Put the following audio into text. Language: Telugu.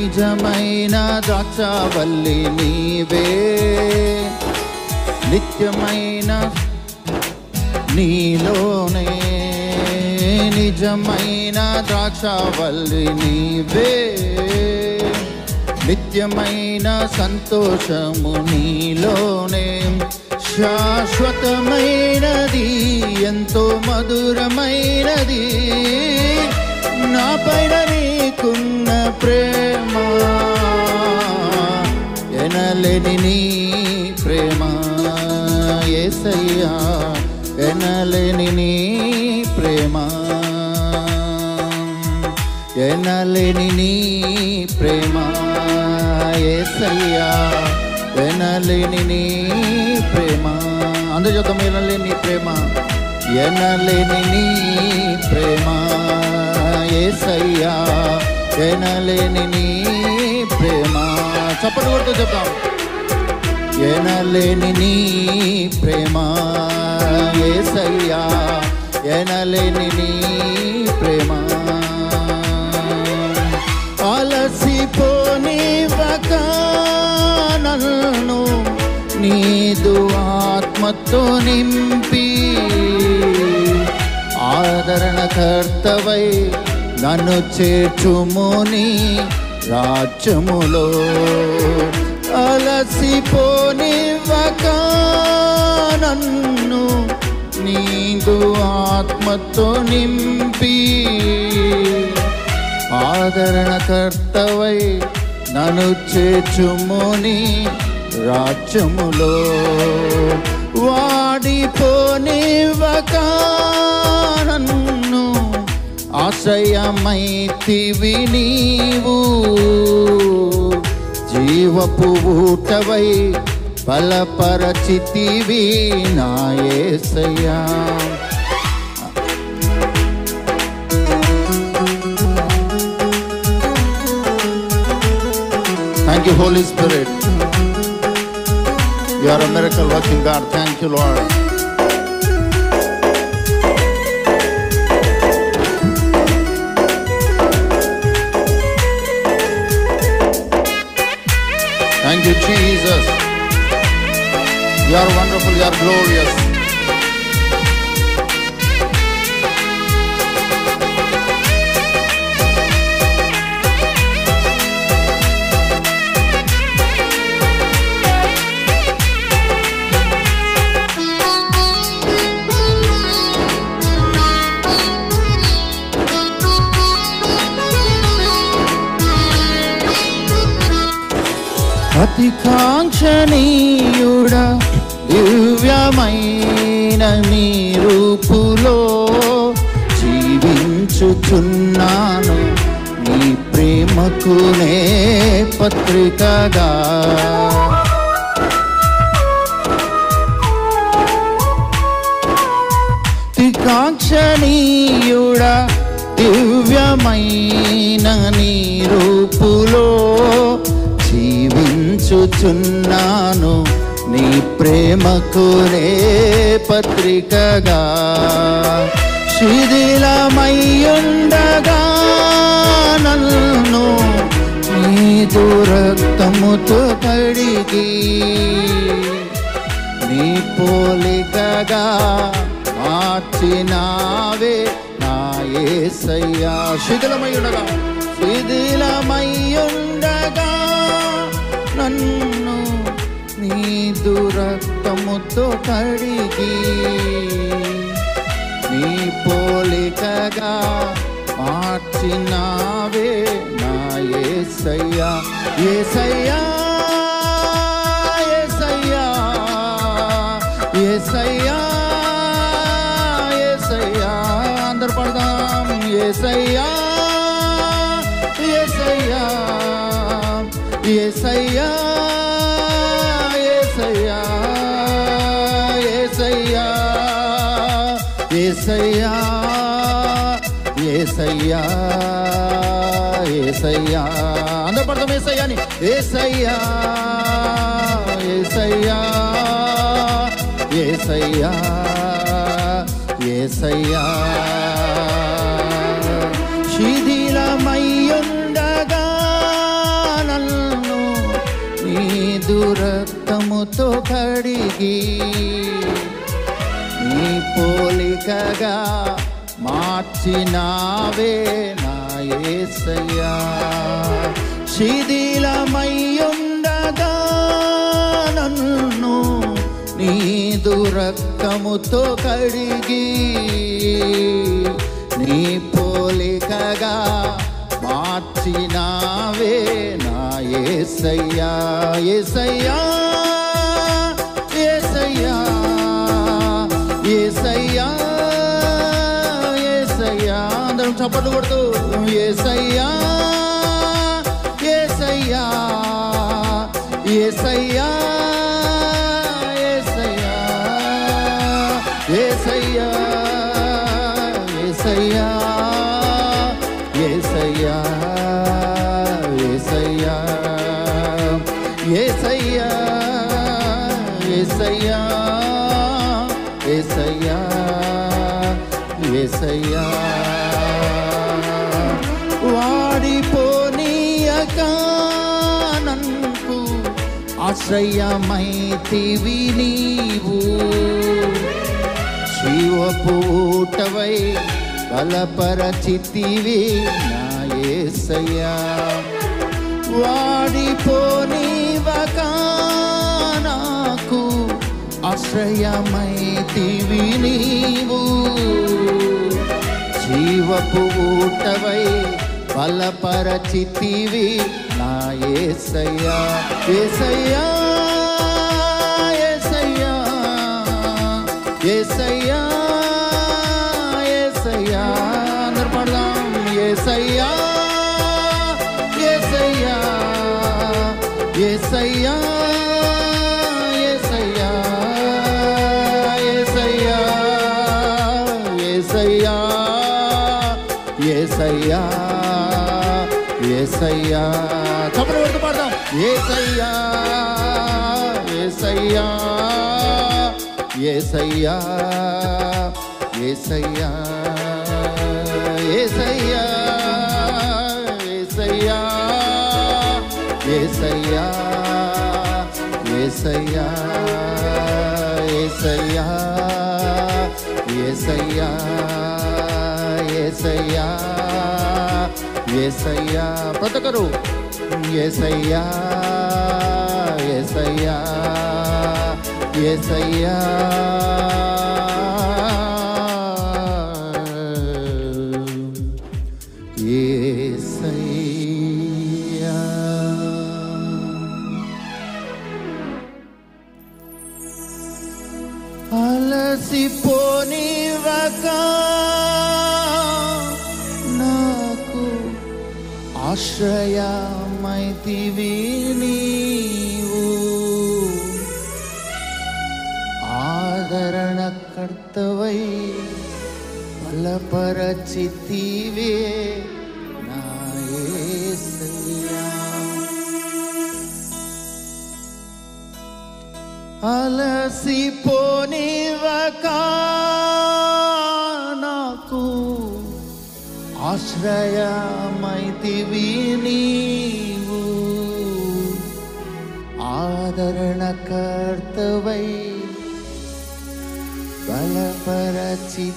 నిజమైన ద్రాక్షవల్లి నీవే. నిత్యమైన నీలోనే. నిజమైన ద్రాక్షవల్లి నీవే. నిత్యమైన సంతోషము నీలోనే. శాశ్వతమైనది ఎంతో మధురమైనది. నా పైన నీకున్న ప్రేమ ఎనలేని నీ ప్రేమ ఏసయ్యా ఎనలేని నీ ప్రేమ ఎనలేని నీ ప్రేమ ఏసయ్యా ఎనలేని నీ ప్రేమ. అందరి ఎనలేని ప్రేమ ఎనలేని నీ ప్రేమ. ఏసయ్యా ఎనలేని నీ ప్రేమ. చప్పటి కొడుతూ చెప్తాం ఎనలేని నీ ప్రేమ. ఏసయ్యా ఎనలేని నీ ప్రేమ. అలసిపోనివ్వక నన్ను నీదు ఆత్మతో నింపి ఆదరణకర్తవై నన్ను చేర్చుముని రాజ్యములో. అలసిపోనివ్వక నన్ను నీదు ఆత్మతో నింపి. ఆదరణకర్తవై నన్ను చేర్చుముని రాజ్యములో. వాడిపోనివ్వక నన్ను ఆశ్రయమైతివి నీవు జీవపు ఊటవై బలపరచితివి నాయసయ్యా thank you Holy Spirit you are a miracle working God thank you Lord Thank you, Jesus. You are wonderful, you are glorious. అతి కాంక్షణీయుడ దివ్యమైన నీ రూపులో జీవించుచున్నాను. నీ ప్రేమకునే పత్రికగా. కాంక్షణీయుడ దివ్యమైన నీ రూపులో జీవించుచున్నాను నీ ప్రేమకునే పత్రికగా. శిథిలమయ్యుండగా నన్ను నీదు రక్తముతో కడిగి. నీ పోలికగా మార్చినావే నా ఏసయ్యా. శిథిలమయ్యుండగా. శిథిలమయ్యుండ రక్తముతో కడిగి నీ పోలికగా మార్చినావే నా ఏసయ్యా. ఏసయ్యా ఏసయ్యా ఏసయ్యా ఏసయ్యా. అందరు పడదాం. ఏసయ్యా ఏసయ్యా ఏసయ్యా. ఏసయ్యా ఏసయ్యా ఏసయ్యా. అందరు పడతాం ఏసయ్యాని. ఏసయ్యా ఏసయ్యా ఏసయ్యా ఏసయ్యా. శిథిలమయ్యుండగా నన్ను నీ దురక్తముతో కడిగి నీ పోలికగా మార్చినావే నా యేసయ్యా శిథిలమయ్యుండగా నన్ను నీదు రక్తముతో కడిగి నీ పోలికగా మార్చినావే నా ఏసయ్యా. ఏసయ్యా ఏసయ్యా. చప్పట్లు కొడుతూ యేసయ్యా యేసయ్యా యేసయ్యా యేసయ్యా యేసయ్యా యేసయ్యా యేసయ్యా యేసయ్యా యేసయ్యా యేసయ్యా యేసయ్యా వాడిపోనీయక ఆశ్రయమైతివి నీవు. శివపూటవై బలపరచితివి నా యేసయ్యా వాడిపోనివక నాకు ఆశ్రయమైతివి నీవు. జీవపు బలపరచితివి ఏసయ్యా ఏసయ్యా ఏసయ్యా ఏసయ్యా ఏసయ్యా. అందరు పాడదాం ఏసయ్యా ఏసయ్యా ఏసయ్యా ఏసయ్యా ఏసయ్యా. యేసయ్యా యేసయ్యా యేసయ్యా చప్పలు కొడుతూ పాడదాం యేసయ్యా యేసయ్యా యేసయ్యా యేసయ్యా యేసయ్యా యేసయ్యా యేసయ్యా యేసయ్యా యేసయ్యా యేసయ్యా యేసయ్యా యేసయ్యా ప్రతి ఒక్కరు ఎసయ్యా ఎసయ్యా ఎసయ్యా అలసిపోని వకా నాకు ఆశ్రయా ಮೈತಿವಿ ನೀವು ಆದರಣ ಕರ್ತವೈ ಬಲಪರಚಿತೀವೇ అలసి నాకు ఆశ్రయమైతివి నీ करुणकर्तवै बलपरचितिवे